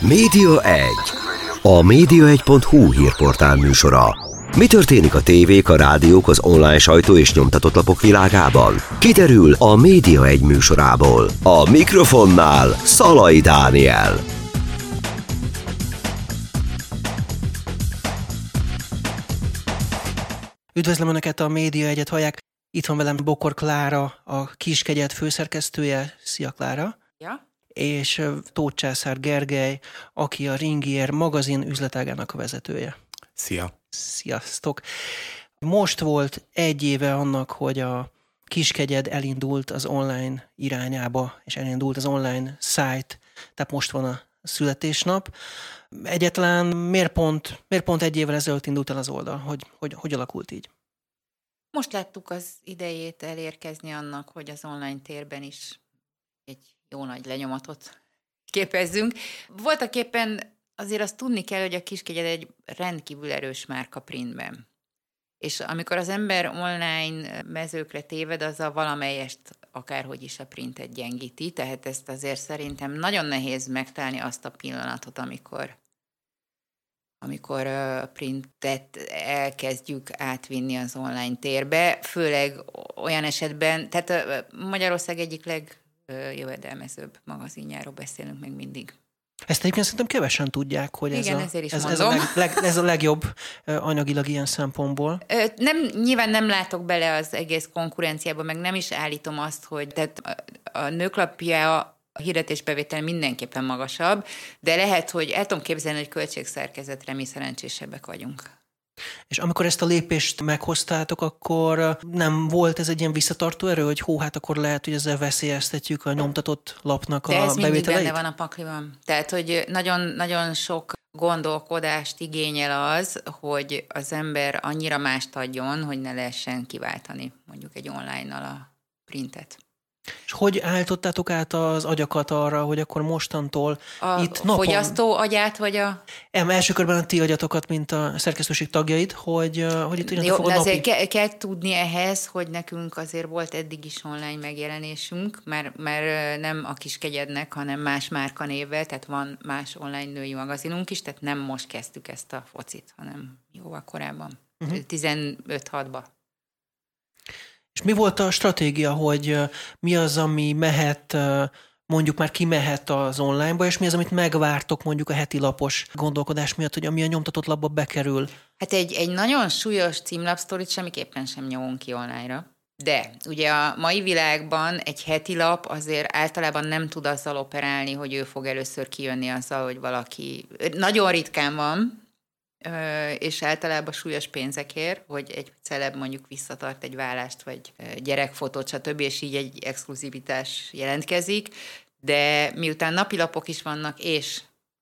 Média 1. A média1.hu hírportál műsora. Mi történik a tévék, a rádiók, az online sajtó és nyomtatott lapok világában? Kiderül a Média 1 műsorából. A mikrofonnál Szalai Dániel. Üdvözlöm Önöket a Média Egyet hallják. Itt van velem Bokor Klára, a Kiskegyed főszerkesztője. Szia Klára! Ja? És Tóth Császár Gergely, aki a Ringier magazin üzletágának a vezetője. Szia! Sziasztok! Most volt egy éve annak, hogy a Kiskegyed elindult az online irányába, és elindult az online site, tehát most van a születésnap. Egyetlen miért pont, miért pont egy évvel ezelőtt indult el az oldal? Hogy, hogy, hogy alakult így? Most láttuk az idejét elérkezni annak, hogy az online térben is egy jó nagy lenyomatot képezzünk. Voltak éppen azért azt tudni kell, hogy a kiskegyed egy rendkívül erős márka printben. És amikor az ember online mezőkre téved, az a valamelyest akárhogy is a printet gyengíti, tehát ezt azért szerintem nagyon nehéz megtalálni azt a pillanatot, amikor amikor a printet elkezdjük átvinni az online térbe, főleg olyan esetben, tehát Magyarország egyik legjövedelmezőbb magazinjáról beszélünk meg mindig. Ezt egyébként szerintem kevesen tudják, hogy Igen, ez, a, ez, ez, a leg, leg, ez a legjobb anyagilag ilyen szempontból. Nem, nyilván nem látok bele az egész konkurenciába, meg nem is állítom azt, hogy tehát a, a nőklapja a hirdetésbevétel mindenképpen magasabb, de lehet, hogy el tudom képzelni, hogy költségszerkezetre mi szerencsésebbek vagyunk. És amikor ezt a lépést meghoztátok, akkor nem volt ez egy ilyen visszatartó erő, hogy hó, hát akkor lehet, hogy ezzel veszélyeztetjük a nyomtatott lapnak De a ez bevételeit? benne van a pakliban. Tehát, hogy nagyon, nagyon sok gondolkodást igényel az, hogy az ember annyira mást adjon, hogy ne lehessen kiváltani mondjuk egy online-nal a printet. És hogy állítottátok át az agyakat arra, hogy akkor mostantól A itt napon... fogyasztó agyát, vagy a... Em, első körben a ti agyatokat, mint a szerkesztőség tagjait, hogy, hogy itt ugyanak fogod de napi... azért ke- kell tudni ehhez, hogy nekünk azért volt eddig is online megjelenésünk, mert, mert nem a kiskegyednek, hanem más márkanévvel, tehát van más online női magazinunk is, tehát nem most kezdtük ezt a focit, hanem jóval korábban. Mhm. Uh-huh. 15-6-ba. És mi volt a stratégia, hogy mi az, ami mehet, mondjuk már kimehet az onlineba, és mi az, amit megvártok mondjuk a heti lapos gondolkodás miatt, hogy ami a nyomtatott lapba bekerül? Hát egy, egy nagyon súlyos címlapsztorit semmiképpen sem nyomunk ki online-ra. De ugye a mai világban egy heti lap azért általában nem tud azzal operálni, hogy ő fog először kijönni azzal, hogy valaki... Nagyon ritkán van, és általában súlyos pénzekért, hogy egy celeb mondjuk visszatart egy vállást, vagy gyerekfotót, stb., és így egy exkluzivitás jelentkezik, de miután napilapok is vannak, és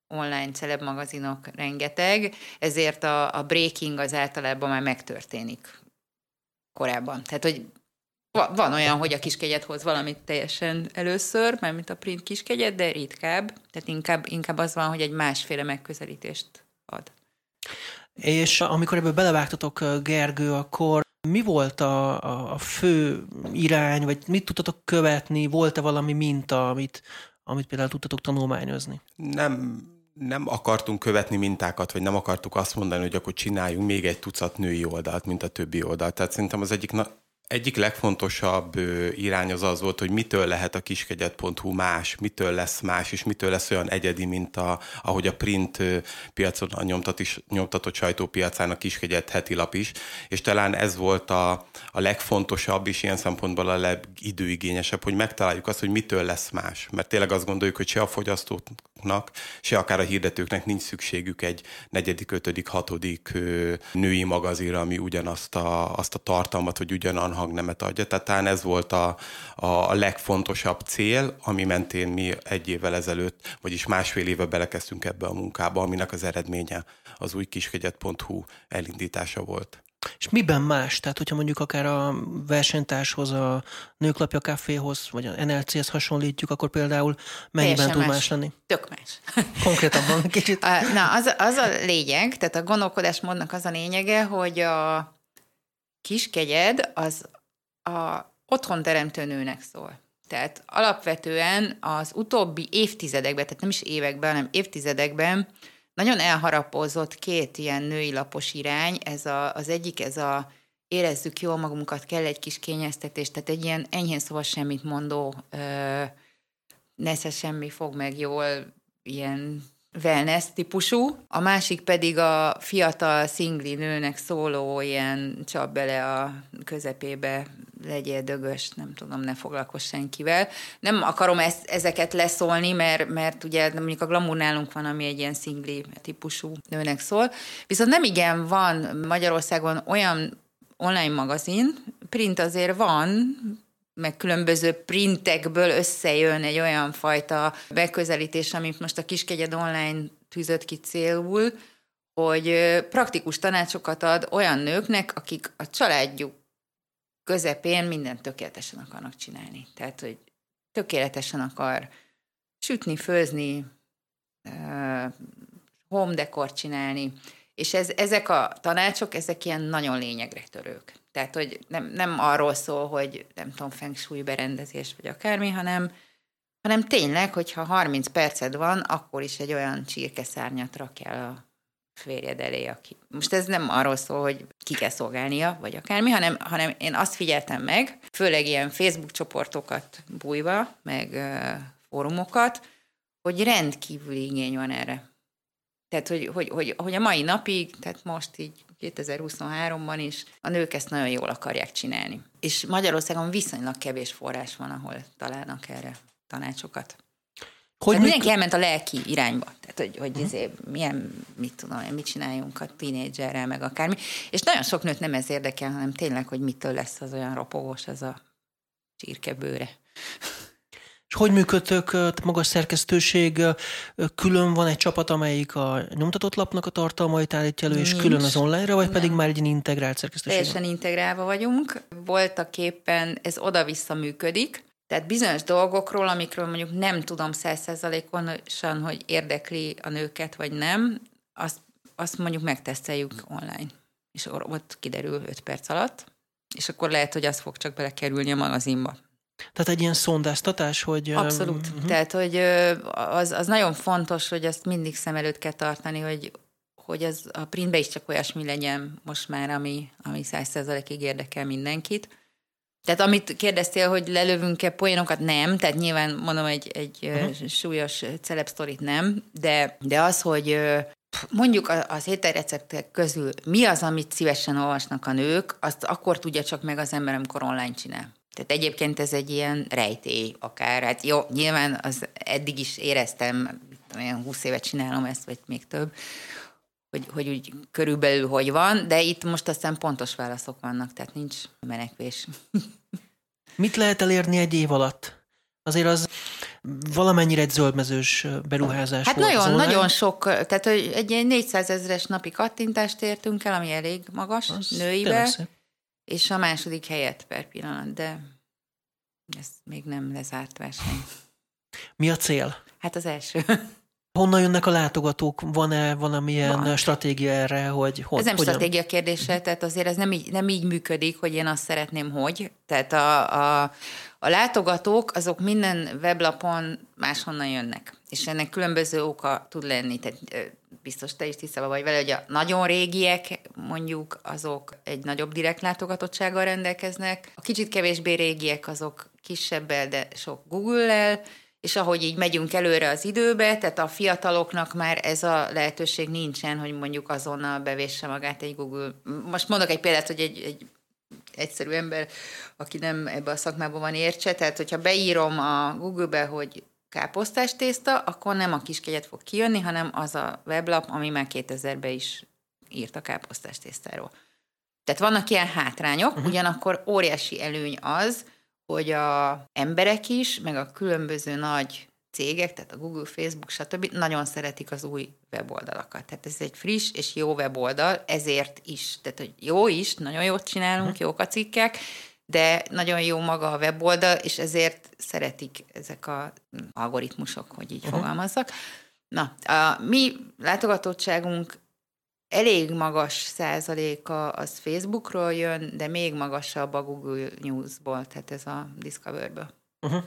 online celeb magazinok rengeteg, ezért a, a breaking az általában már megtörténik korábban. Tehát, hogy va- van olyan, hogy a kiskegyet hoz valamit teljesen először, mert mint a print kiskegyet, de ritkább. Tehát inkább, inkább az van, hogy egy másféle megközelítést ad. És amikor ebből belevágtatok Gergő, akkor mi volt a, a fő irány, vagy mit tudtatok követni? Volt-e valami minta, amit, amit például tudtatok tanulmányozni? Nem, nem akartunk követni mintákat, vagy nem akartuk azt mondani, hogy akkor csináljunk még egy tucat női oldalt, mint a többi oldalt. Tehát szerintem az egyik, na, egyik legfontosabb irány az az volt, hogy mitől lehet a kiskegyet.hu más, mitől lesz más, és mitől lesz olyan egyedi, mint a, ahogy a print piacon, a nyomtat is, nyomtatott sajtópiacán a kiskegyet heti lap is, és talán ez volt a, a legfontosabb, és ilyen szempontból a legidőigényesebb, hogy megtaláljuk azt, hogy mitől lesz más. Mert tényleg azt gondoljuk, hogy se a fogyasztóknak, se akár a hirdetőknek nincs szükségük egy negyedik, ötödik, hatodik női magazinra, ami ugyanazt a, azt a tartalmat, vagy ugyanan hangnemet adja. Tehát talán ez volt a, a legfontosabb cél, ami mentén mi egy évvel ezelőtt, vagyis másfél éve belekezdtünk ebbe a munkába, aminek az eredménye az új kiskegyet.hu elindítása volt. És miben más? Tehát, hogyha mondjuk akár a versenytárshoz, a Nőklapja Caféhoz, vagy a NLC-hez hasonlítjuk, akkor például mennyiben tud más. más lenni? Tök más. Konkrétabban kicsit. Na, az, az a lényeg, tehát a gondolkodásmódnak az a lényege, hogy a kiskegyed az a otthon teremtő nőnek szól. Tehát alapvetően az utóbbi évtizedekben, tehát nem is években, hanem évtizedekben nagyon elharapozott két ilyen női lapos irány. Ez a, az egyik, ez a érezzük jól magunkat, kell egy kis kényeztetés, tehát egy ilyen enyhén szóval semmit mondó, ö, nesze semmi, fog meg jól, ilyen wellness típusú, a másik pedig a fiatal szingli nőnek szóló ilyen csap bele a közepébe, legyél dögös, nem tudom, ne foglalkozz senkivel. Nem akarom ezt, ezeket leszólni, mert, mert ugye mondjuk a glamour nálunk van, ami egy ilyen szingli típusú nőnek szól. Viszont nem igen van Magyarországon olyan online magazin, print azért van, meg különböző printekből összejön egy olyan fajta megközelítés, amit most a Kiskegyed online tűzött ki célul, hogy praktikus tanácsokat ad olyan nőknek, akik a családjuk közepén mindent tökéletesen akarnak csinálni. Tehát, hogy tökéletesen akar sütni, főzni, home decor csinálni, és ez, ezek a tanácsok, ezek ilyen nagyon lényegre törők. Tehát, hogy nem, nem arról szól, hogy nem tudom, feng shui berendezés, vagy akármi, hanem, hanem tényleg, hogyha 30 perced van, akkor is egy olyan csirkeszárnyat rakjál a férjed elé, aki... Most ez nem arról szól, hogy ki kell szolgálnia, vagy akármi, hanem, hanem én azt figyeltem meg, főleg ilyen Facebook csoportokat bújva, meg uh, fórumokat, hogy rendkívül igény van erre. Tehát, hogy, hogy, hogy, hogy a mai napig, tehát most így 2023-ban is a nők ezt nagyon jól akarják csinálni. És Magyarországon viszonylag kevés forrás van, ahol találnak erre tanácsokat. Hogy Tehát mindenki elment a lelki irányba. Tehát, hogy, hogy izé, milyen, mit tudom mit csináljunk a tínédzserrel, meg akármi. És nagyon sok nőt nem ez érdekel, hanem tényleg, hogy mitől lesz az olyan ropogós, az a csirkebőre. És hogy működtök, magas szerkesztőség, külön van egy csapat, amelyik a nyomtatott lapnak a tartalmait állítja elő, és Nincs. külön az online-ra, vagy Nem. pedig már egy integrált szerkesztőség? Teljesen integrálva vagyunk. Voltak éppen, ez oda-vissza működik, tehát bizonyos dolgokról, amikről mondjuk nem tudom százszerzalékosan, hogy érdekli a nőket, vagy nem, azt, azt mondjuk megteszteljük online. És ott kiderül 5 perc alatt, és akkor lehet, hogy az fog csak belekerülni a magazinba. Tehát egy ilyen szondáztatás, hogy... Abszolút. Uh-huh. Tehát, hogy az, az nagyon fontos, hogy azt mindig szem előtt kell tartani, hogy, hogy az a printbe is csak olyasmi legyen most már, ami, ami százszerzalékig érdekel mindenkit. Tehát amit kérdeztél, hogy lelövünk-e poénokat, nem, tehát nyilván mondom egy, egy uh-huh. súlyos celeb nem, de, de az, hogy mondjuk az ételreceptek közül mi az, amit szívesen olvasnak a nők, azt akkor tudja csak meg az ember, amikor online csinál. Tehát egyébként ez egy ilyen rejtély akár. Hát jó, nyilván az eddig is éreztem, olyan 20 évet csinálom ezt, vagy még több, hogy, hogy úgy körülbelül hogy van, de itt most aztán pontos válaszok vannak, tehát nincs menekvés. Mit lehet elérni egy év alatt? Azért az valamennyire egy zöldmezős beruházás Hát volt nagyon, nagyon sok, tehát hogy egy 400 ezeres napi kattintást értünk el, ami elég magas az nőibe, és a második helyet per pillanat, de ez még nem lezárt verseny. Mi a cél? Hát az első. Honnan jönnek a látogatók? Van-e valamilyen Van. stratégia erre, hogy hogy? Ez nem hogyan? stratégia kérdése, tehát azért ez nem így, nem így működik, hogy én azt szeretném, hogy. Tehát a, a, a látogatók azok minden weblapon máshonnan jönnek, és ennek különböző oka tud lenni. Tehát biztos te is tisztában vagy vele, hogy a nagyon régiek mondjuk azok egy nagyobb direkt látogatottsággal rendelkeznek, a kicsit kevésbé régiek azok kisebbel, de sok Google-lel, és ahogy így megyünk előre az időbe, tehát a fiataloknak már ez a lehetőség nincsen, hogy mondjuk azonnal bevésse magát egy Google. Most mondok egy példát, hogy egy, egy egyszerű ember, aki nem ebbe a szakmában van értse, tehát hogyha beírom a Google-be, hogy káposztás tészta, akkor nem a kiskegyet fog kijönni, hanem az a weblap, ami már 2000-ben is írt a káposztás tésztáról. Tehát vannak ilyen hátrányok, uh-huh. ugyanakkor óriási előny az, hogy a emberek is, meg a különböző nagy cégek, tehát a Google, Facebook, stb. nagyon szeretik az új weboldalakat. Tehát ez egy friss és jó weboldal, ezért is. Tehát, hogy jó is, nagyon jót csinálunk, uh-huh. jók a cikkek, de nagyon jó maga a weboldal, és ezért szeretik ezek a algoritmusok, hogy így uh-huh. fogalmazzak. Na, a mi látogatottságunk elég magas százaléka az Facebookról jön, de még magasabb a Google News-ból, tehát ez a Discoverből. Uh-huh.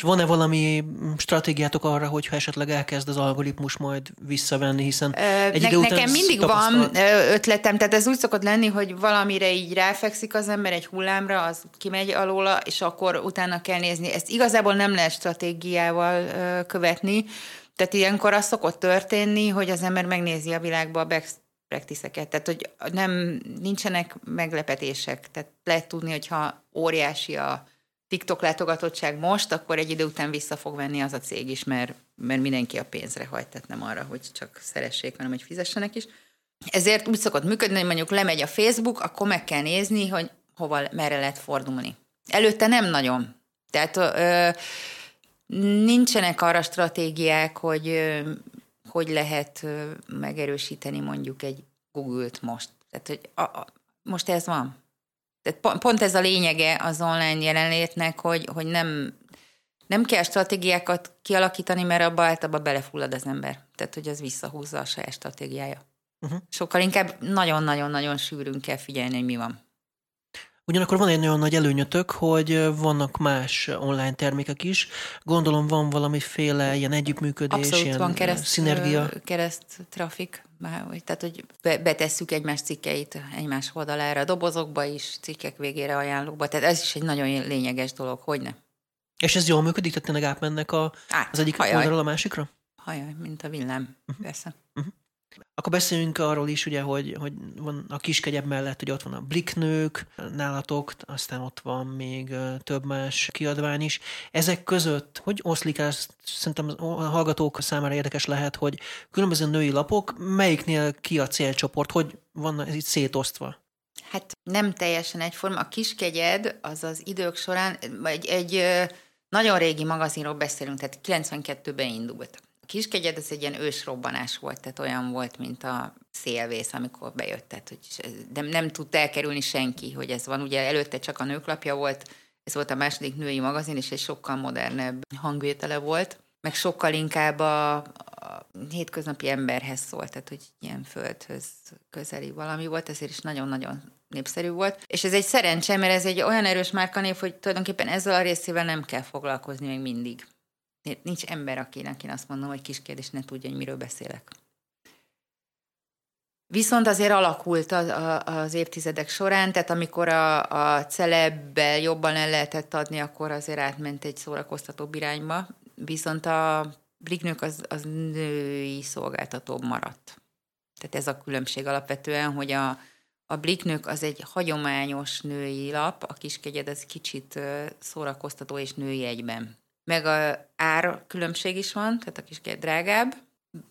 És van-e valami stratégiátok arra, hogyha esetleg elkezd az algoritmus majd visszavenni, hiszen egy ne, idő után Nekem mindig van ötletem, tehát ez úgy szokott lenni, hogy valamire így ráfekszik az ember egy hullámra, az kimegy alóla, és akkor utána kell nézni. Ezt igazából nem lehet stratégiával követni, tehát ilyenkor az szokott történni, hogy az ember megnézi a világba a best practice-eket, tehát hogy nem, nincsenek meglepetések, tehát lehet tudni, hogyha óriási a TikTok látogatottság most, akkor egy idő után vissza fog venni az a cég is, mert, mert mindenki a pénzre hagy, tehát nem arra, hogy csak szeressék, hanem hogy fizessenek is. Ezért úgy szokott működni, hogy mondjuk lemegy a Facebook, akkor meg kell nézni, hogy hova, merre lehet fordulni. Előtte nem nagyon. Tehát ö, nincsenek arra stratégiák, hogy ö, hogy lehet ö, megerősíteni mondjuk egy Google-t most. Tehát, hogy a, a, most ez van. Tehát pont ez a lényege az online jelenlétnek, hogy, hogy nem, nem kell stratégiákat kialakítani, mert abba általában belefullad az ember. Tehát, hogy az visszahúzza a saját stratégiája. Uh-huh. Sokkal inkább nagyon-nagyon-nagyon sűrűn kell figyelni, hogy mi van. Ugyanakkor van egy nagyon nagy előnyötök, hogy vannak más online termékek is. Gondolom van valamiféle ilyen együttműködés, Abszolút ilyen van kereszt, szinergia. kereszt trafik, tehát hogy betesszük egymás cikkeit egymás oldalára, dobozokba is, cikkek végére ajánlókba, tehát ez is egy nagyon lényeges dolog, hogy ne. És ez jól működik, tehát tényleg átmennek a, Á, az egyik hajaj. oldalról a másikra? Hajaj, mint a villám, uh-huh. persze. Uh-huh. Akkor beszéljünk arról is, ugye, hogy, hogy van a kiskegyebb mellett, ugye ott van a bliknők nálatok, aztán ott van még több más kiadvány is. Ezek között, hogy oszlik el, szerintem a hallgatók számára érdekes lehet, hogy különböző női lapok, melyiknél ki a célcsoport, hogy van ez itt szétosztva? Hát nem teljesen egyforma. A kiskegyed az az idők során egy, egy nagyon régi magazinról beszélünk, tehát 92-ben indult kiskegyed, ez egy ilyen ősrobbanás volt, tehát olyan volt, mint a szélvész, amikor bejött, tehát hogy nem, nem tudta elkerülni senki, hogy ez van. Ugye előtte csak a nőklapja volt, ez volt a második női magazin, és egy sokkal modernebb hangvétele volt, meg sokkal inkább a, a hétköznapi emberhez szólt, tehát hogy ilyen földhöz közeli valami volt, ezért is nagyon-nagyon népszerű volt. És ez egy szerencse, mert ez egy olyan erős márkanév, hogy tulajdonképpen ezzel a részével nem kell foglalkozni még mindig. Nincs ember, akinek én azt mondom, hogy kis kérdés ne tudja, hogy miről beszélek. Viszont azért alakult az, az évtizedek során, tehát amikor a, a celebbel jobban el lehetett adni, akkor azért átment egy szórakoztató irányba, viszont a bliknők az, az női szolgáltató maradt. Tehát ez a különbség alapvetően, hogy a, a bliknők az egy hagyományos női lap, a kiskegyed az kicsit szórakoztató és női egyben meg a ár különbség is van, tehát a kis drágább,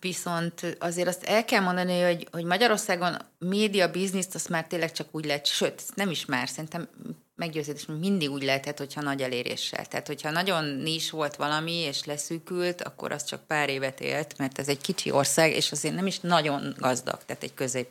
Viszont azért azt el kell mondani, hogy, hogy Magyarországon média bizniszt azt már tényleg csak úgy lehet, sőt, nem is már, szerintem meggyőződés, hogy mindig úgy lehetett, hogyha nagy eléréssel. Tehát, hogyha nagyon nis volt valami, és leszűkült, akkor az csak pár évet élt, mert ez egy kicsi ország, és azért nem is nagyon gazdag, tehát egy közép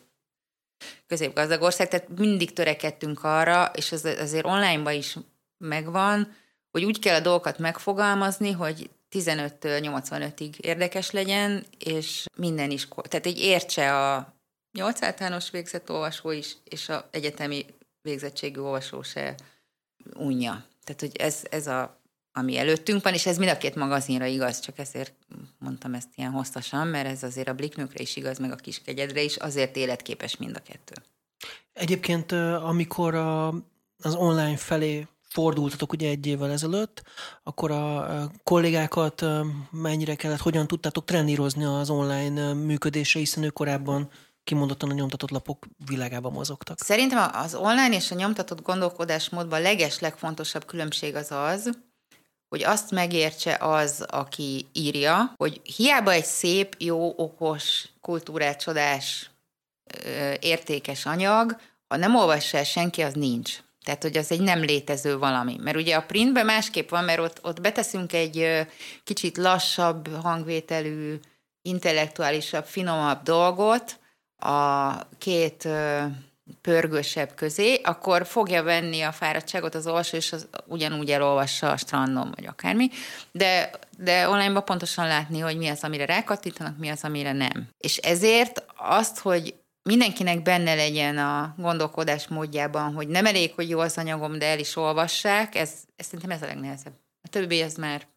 középgazdag ország, tehát mindig törekedtünk arra, és az azért online-ban is megvan, hogy úgy kell a dolgokat megfogalmazni, hogy 15-től 85-ig érdekes legyen, és minden is, tehát egy értse a 8 általános végzett olvasó is, és a egyetemi végzettségű olvasó se unja. Tehát, hogy ez, ez a, ami előttünk van, és ez mind a két magazinra igaz, csak ezért mondtam ezt ilyen hosszasan, mert ez azért a bliknőkre is igaz, meg a kiskegyedre is, azért életképes mind a kettő. Egyébként, amikor a, az online felé fordultatok ugye egy évvel ezelőtt, akkor a kollégákat mennyire kellett, hogyan tudtátok trenírozni az online működésre, hiszen ők korábban kimondottan a nyomtatott lapok világában mozogtak. Szerintem az online és a nyomtatott gondolkodásmódban a leges legfontosabb különbség az az, hogy azt megértse az, aki írja, hogy hiába egy szép, jó, okos, kultúrát csodás, értékes anyag, ha nem olvassa el senki, az nincs. Tehát, hogy az egy nem létező valami. Mert ugye a printben másképp van, mert ott, ott beteszünk egy kicsit lassabb hangvételű, intellektuálisabb, finomabb dolgot a két pörgősebb közé, akkor fogja venni a fáradtságot az olvasó, és az ugyanúgy elolvassa a strandon, vagy akármi, de, de online pontosan látni, hogy mi az, amire rákattítanak, mi az, amire nem. És ezért azt, hogy mindenkinek benne legyen a gondolkodás módjában, hogy nem elég, hogy jó az anyagom, de el is olvassák, ez, ez szerintem ez a legnehezebb. A többi ez már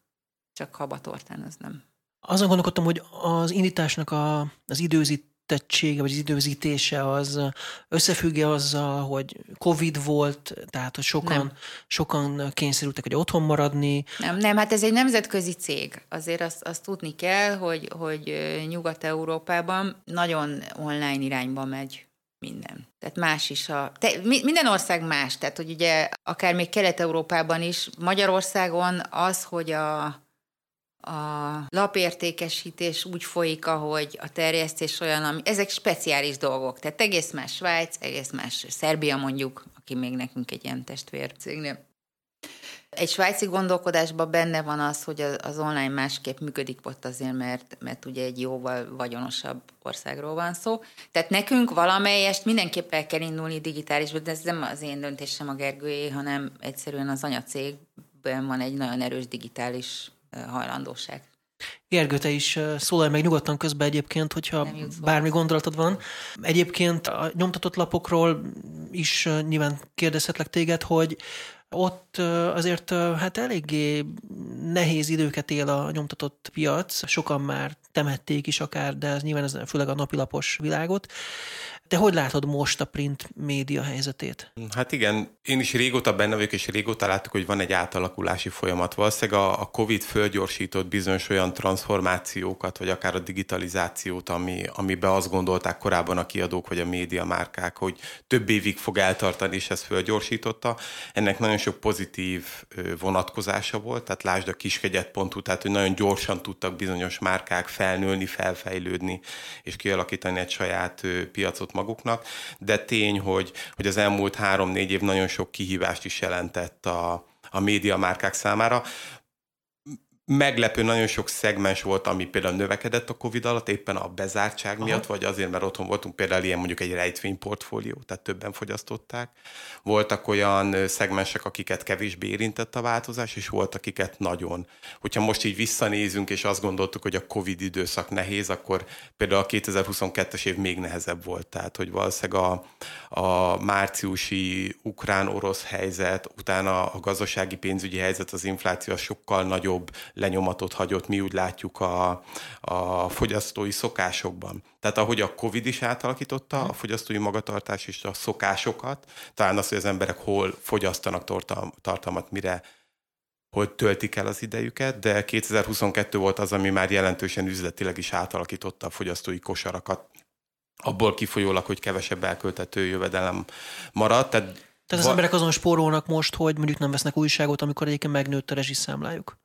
csak habatortán az nem. Azon gondolkodtam, hogy az indításnak a, az időzít tettsége, vagy az időzítése az összefügg azzal, hogy Covid volt, tehát hogy sokan, nem. sokan kényszerültek, hogy otthon maradni. Nem, nem, hát ez egy nemzetközi cég. Azért azt, azt tudni kell, hogy, hogy Nyugat-Európában nagyon online irányba megy minden. Tehát más is a... Te, minden ország más, tehát hogy ugye akár még Kelet-Európában is, Magyarországon az, hogy a a lapértékesítés úgy folyik, ahogy a terjesztés olyan, ami, ezek speciális dolgok. Tehát egész más Svájc, egész más Szerbia mondjuk, aki még nekünk egy ilyen testvércégnél. Egy svájci gondolkodásban benne van az, hogy az online másképp működik ott azért, mert, mert ugye egy jóval vagyonosabb országról van szó. Tehát nekünk valamelyest mindenképp el kell indulni digitálisba, de ez nem az én döntésem a Gergőjé, hanem egyszerűen az anyacégben van egy nagyon erős digitális hajlandóság. Gergő, te is szólalj meg nyugodtan közben egyébként, hogyha bármi gondolatod van. Egyébként a nyomtatott lapokról is nyilván kérdezhetlek téged, hogy ott azért hát eléggé nehéz időket él a nyomtatott piac, sokan már temették is akár, de ez nyilván ez főleg a napilapos világot. Te hogy látod most a print média helyzetét? Hát igen, én is régóta benne vagyok, és régóta láttuk, hogy van egy átalakulási folyamat. Valószínűleg a, a COVID fölgyorsított bizonyos olyan transformációkat, vagy akár a digitalizációt, ami, amiben azt gondolták korábban a kiadók, vagy a média márkák, hogy több évig fog eltartani, és ez fölgyorsította. Ennek nagyon sok pozitív vonatkozása volt, tehát lásd a kiskegyet.hu, tehát hogy nagyon gyorsan tudtak bizonyos márkák felnőni, felfejlődni, és kialakítani egy saját piacot maguknak, de tény, hogy, hogy az elmúlt három-négy év nagyon sok kihívást is jelentett a, a média márkák számára meglepő nagyon sok szegmens volt, ami például növekedett a Covid alatt, éppen a bezártság Aha. miatt, vagy azért, mert otthon voltunk, például ilyen mondjuk egy rejtvényportfólió, tehát többen fogyasztották. Voltak olyan szegmensek, akiket kevésbé érintett a változás, és voltak, akiket nagyon. Hogyha most így visszanézünk, és azt gondoltuk, hogy a Covid időszak nehéz, akkor például a 2022-es év még nehezebb volt. Tehát, hogy valószínűleg a, a márciusi ukrán-orosz helyzet, utána a gazdasági pénzügyi helyzet, az infláció sokkal nagyobb lenyomatot hagyott, mi úgy látjuk a, a fogyasztói szokásokban. Tehát ahogy a Covid is átalakította a fogyasztói magatartás és a szokásokat, talán az, hogy az emberek hol fogyasztanak tartalmat, mire hogy töltik el az idejüket, de 2022 volt az, ami már jelentősen üzletileg is átalakította a fogyasztói kosarakat, abból kifolyólag, hogy kevesebb elköltető jövedelem maradt. Tehát, Tehát az va- emberek azon spórolnak most, hogy mondjuk nem vesznek újságot, amikor egyébként megnőtt a rezsiszámlájuk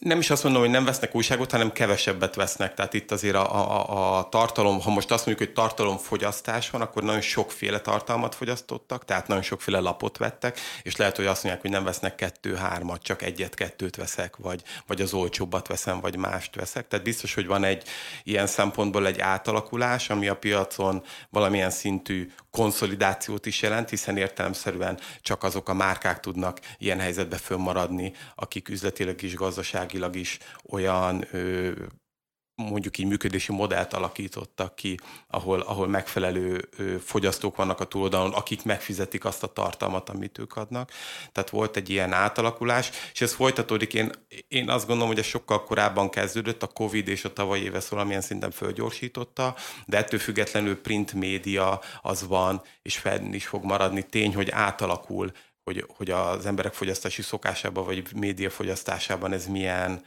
nem is azt mondom, hogy nem vesznek újságot, hanem kevesebbet vesznek. Tehát itt azért a, a, a tartalom, ha most azt mondjuk, hogy tartalomfogyasztás van, akkor nagyon sokféle tartalmat fogyasztottak, tehát nagyon sokféle lapot vettek, és lehet, hogy azt mondják, hogy nem vesznek kettő-hármat, csak egyet-kettőt veszek, vagy, vagy az olcsóbbat veszem, vagy mást veszek. Tehát biztos, hogy van egy ilyen szempontból egy átalakulás, ami a piacon valamilyen szintű konszolidációt is jelent, hiszen értelemszerűen csak azok a márkák tudnak ilyen helyzetbe fönnmaradni, akik üzletileg is, gazdaságilag is olyan mondjuk így működési modellt alakítottak ki, ahol, ahol megfelelő fogyasztók vannak a túloldalon, akik megfizetik azt a tartalmat, amit ők adnak. Tehát volt egy ilyen átalakulás, és ez folytatódik. Én, én azt gondolom, hogy ez sokkal korábban kezdődött, a Covid és a tavalyi éve valamilyen szinten fölgyorsította, de ettől függetlenül print média az van, és fenn is fog maradni. Tény, hogy átalakul, hogy, hogy az emberek fogyasztási szokásában, vagy média fogyasztásában ez milyen,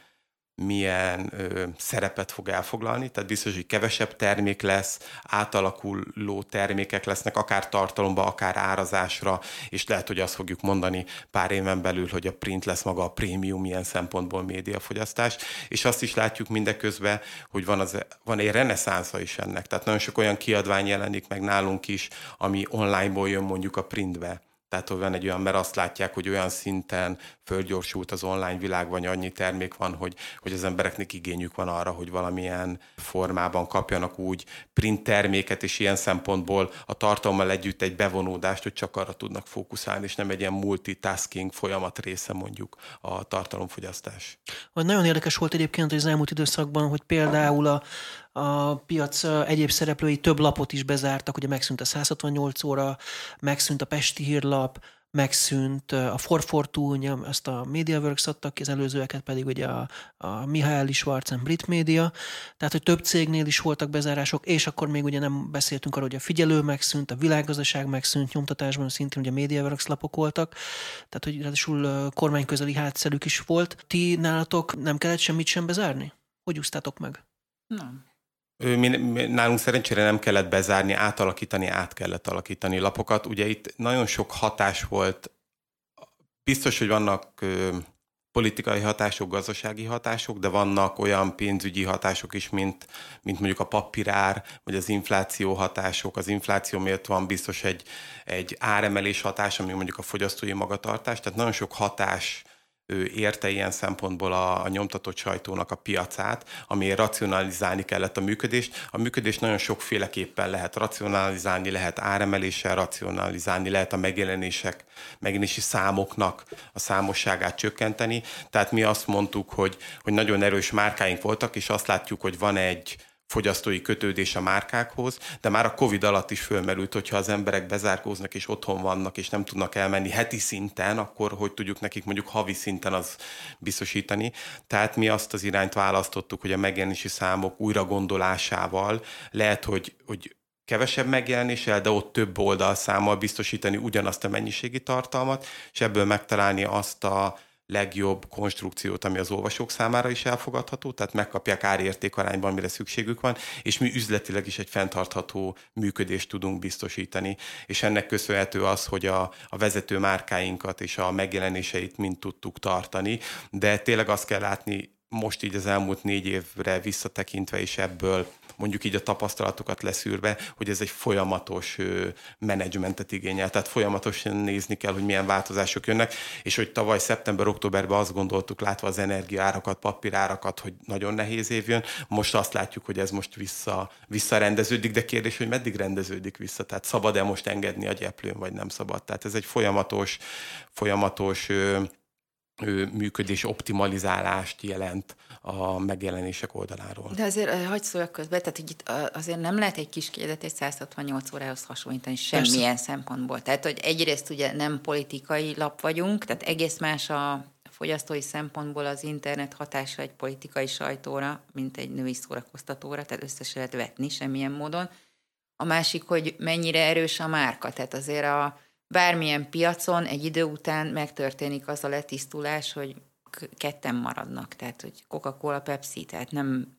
milyen ö, szerepet fog elfoglalni, tehát biztos, hogy kevesebb termék lesz, átalakuló termékek lesznek, akár tartalomba, akár árazásra, és lehet, hogy azt fogjuk mondani pár éven belül, hogy a print lesz maga a prémium ilyen szempontból médiafogyasztás, és azt is látjuk mindeközben, hogy van, az, van egy reneszánsza is ennek, tehát nagyon sok olyan kiadvány jelenik meg nálunk is, ami onlineból jön mondjuk a printbe, tehát hogy van egy olyan, mert azt látják, hogy olyan szinten fölgyorsult az online világ, vagy annyi termék van, hogy, hogy az embereknek igényük van arra, hogy valamilyen formában kapjanak úgy print terméket, és ilyen szempontból a tartalommal együtt egy bevonódást, hogy csak arra tudnak fókuszálni, és nem egy ilyen multitasking folyamat része mondjuk a tartalomfogyasztás. Nagyon érdekes volt egyébként az elmúlt időszakban, hogy például a, a piac egyéb szereplői több lapot is bezártak, ugye megszűnt a 168 óra, megszűnt a Pesti hírlap, megszűnt, a Forfortú, azt a MediaWorks adtak ki, az előzőeket pedig ugye a, a Mihály Schwarzen Brit Media, tehát hogy több cégnél is voltak bezárások, és akkor még ugye nem beszéltünk arról, hogy a figyelő megszűnt, a világgazdaság megszűnt, nyomtatásban szintén ugye MediaWorks lapok voltak, tehát hogy ráadásul kormányközeli hátszerük is volt. Ti nálatok nem kellett semmit sem bezárni? Hogy úsztátok meg? Nem. Mi, mi, nálunk szerencsére nem kellett bezárni, átalakítani, át kellett alakítani lapokat. Ugye itt nagyon sok hatás volt. Biztos, hogy vannak ö, politikai hatások, gazdasági hatások, de vannak olyan pénzügyi hatások is, mint, mint mondjuk a papírár, vagy az infláció hatások. Az infláció miatt van biztos egy, egy áremelés hatás, ami mondjuk a fogyasztói magatartás. Tehát nagyon sok hatás ő érte ilyen szempontból a, a nyomtatott sajtónak a piacát, amiért racionalizálni kellett a működést. A működést nagyon sokféleképpen lehet racionalizálni, lehet áremeléssel racionalizálni, lehet a megjelenések, megjelenési számoknak a számosságát csökkenteni. Tehát mi azt mondtuk, hogy, hogy nagyon erős márkáink voltak, és azt látjuk, hogy van egy fogyasztói kötődés a márkákhoz, de már a Covid alatt is fölmerült, hogyha az emberek bezárkóznak és otthon vannak, és nem tudnak elmenni heti szinten, akkor hogy tudjuk nekik mondjuk havi szinten az biztosítani. Tehát mi azt az irányt választottuk, hogy a megjelenési számok újra gondolásával lehet, hogy, hogy kevesebb megjelenéssel, de ott több oldalszámmal biztosítani ugyanazt a mennyiségi tartalmat, és ebből megtalálni azt a legjobb konstrukciót, ami az olvasók számára is elfogadható, tehát megkapják árérték arányban, mire szükségük van, és mi üzletileg is egy fenntartható működést tudunk biztosítani. És ennek köszönhető az, hogy a, a vezető márkáinkat és a megjelenéseit mind tudtuk tartani, de tényleg azt kell látni most így az elmúlt négy évre visszatekintve, és ebből mondjuk így a tapasztalatokat leszűrve, hogy ez egy folyamatos menedzsmentet igényel, tehát folyamatosan nézni kell, hogy milyen változások jönnek, és hogy tavaly szeptember-októberben azt gondoltuk, látva az energiárakat, papírárakat, hogy nagyon nehéz év jön, most azt látjuk, hogy ez most vissza, visszarendeződik, de kérdés, hogy meddig rendeződik vissza, tehát szabad-e most engedni a gyeplőn, vagy nem szabad. Tehát ez egy folyamatos, folyamatos működés optimalizálást jelent a megjelenések oldaláról. De azért hagyd szóljak közben, tehát hogy itt azért nem lehet egy kis kérdet egy 168 órához hasonlítani semmilyen Persze. szempontból. Tehát, hogy egyrészt ugye nem politikai lap vagyunk, tehát egész más a fogyasztói szempontból az internet hatása egy politikai sajtóra, mint egy női szórakoztatóra, tehát össze lehet vetni semmilyen módon. A másik, hogy mennyire erős a márka, tehát azért a bármilyen piacon egy idő után megtörténik az a letisztulás, hogy ketten maradnak, tehát hogy Coca-Cola, Pepsi, tehát nem,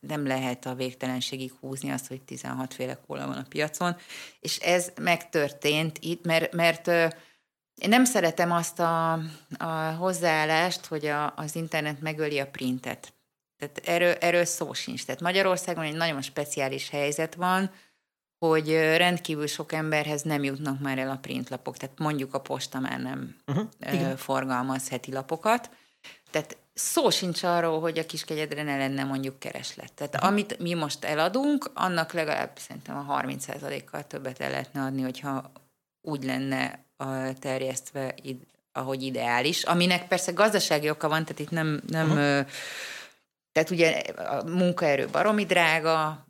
nem lehet a végtelenségig húzni azt, hogy 16 féle kóla van a piacon, és ez megtörtént itt, mert, mert én nem szeretem azt a, a hozzáállást, hogy a, az internet megöli a printet. Tehát erről, erről szó sincs. Tehát Magyarországon egy nagyon speciális helyzet van, hogy rendkívül sok emberhez nem jutnak már el a printlapok. Tehát mondjuk a posta már nem uh-huh, forgalmaz heti lapokat. Tehát szó sincs arról, hogy a kiskegyedre ne lenne mondjuk kereslet. Tehát uh-huh. amit mi most eladunk, annak legalább szerintem a 30%-kal többet el lehetne adni, hogyha úgy lenne terjesztve, ahogy ideális, aminek persze gazdasági oka van, tehát itt nem, nem uh-huh. tehát ugye a munkaerő baromi drága,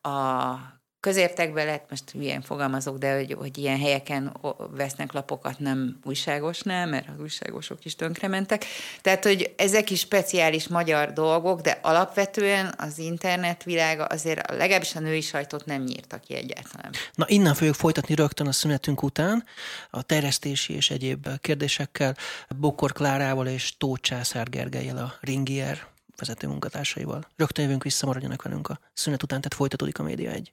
a közértekbe lett, most ilyen fogalmazok, de hogy, hogy ilyen helyeken vesznek lapokat nem újságosnál, mert az újságosok is tönkrementek. Tehát, hogy ezek is speciális magyar dolgok, de alapvetően az internet világa azért legalábbis a női sajtót nem nyírta ki egyáltalán. Na innen fogjuk folytatni rögtön a szünetünk után a terjesztési és egyéb kérdésekkel Bokor Klárával és Tóth Császár Gergelyel a Ringier vezető munkatársaival. Rögtön jövünk vissza, maradjanak velünk a szünet után, tehát folytatódik a Média egy.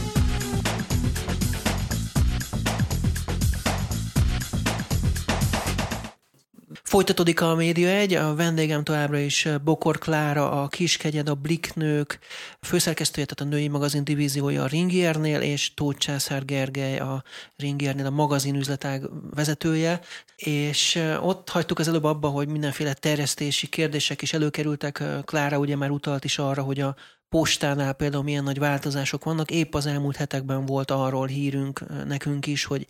Folytatódik a Média egy, a vendégem továbbra is Bokor Klára, a Kiskegyed, a Bliknők, főszerkesztője, tehát a női magazin divíziója a Ringiernél, és Tóth Császár Gergely a Ringiernél a magazin üzletág vezetője, és ott hagytuk az előbb abba, hogy mindenféle terjesztési kérdések is előkerültek. Klára ugye már utalt is arra, hogy a postánál például milyen nagy változások vannak. Épp az elmúlt hetekben volt arról hírünk nekünk is, hogy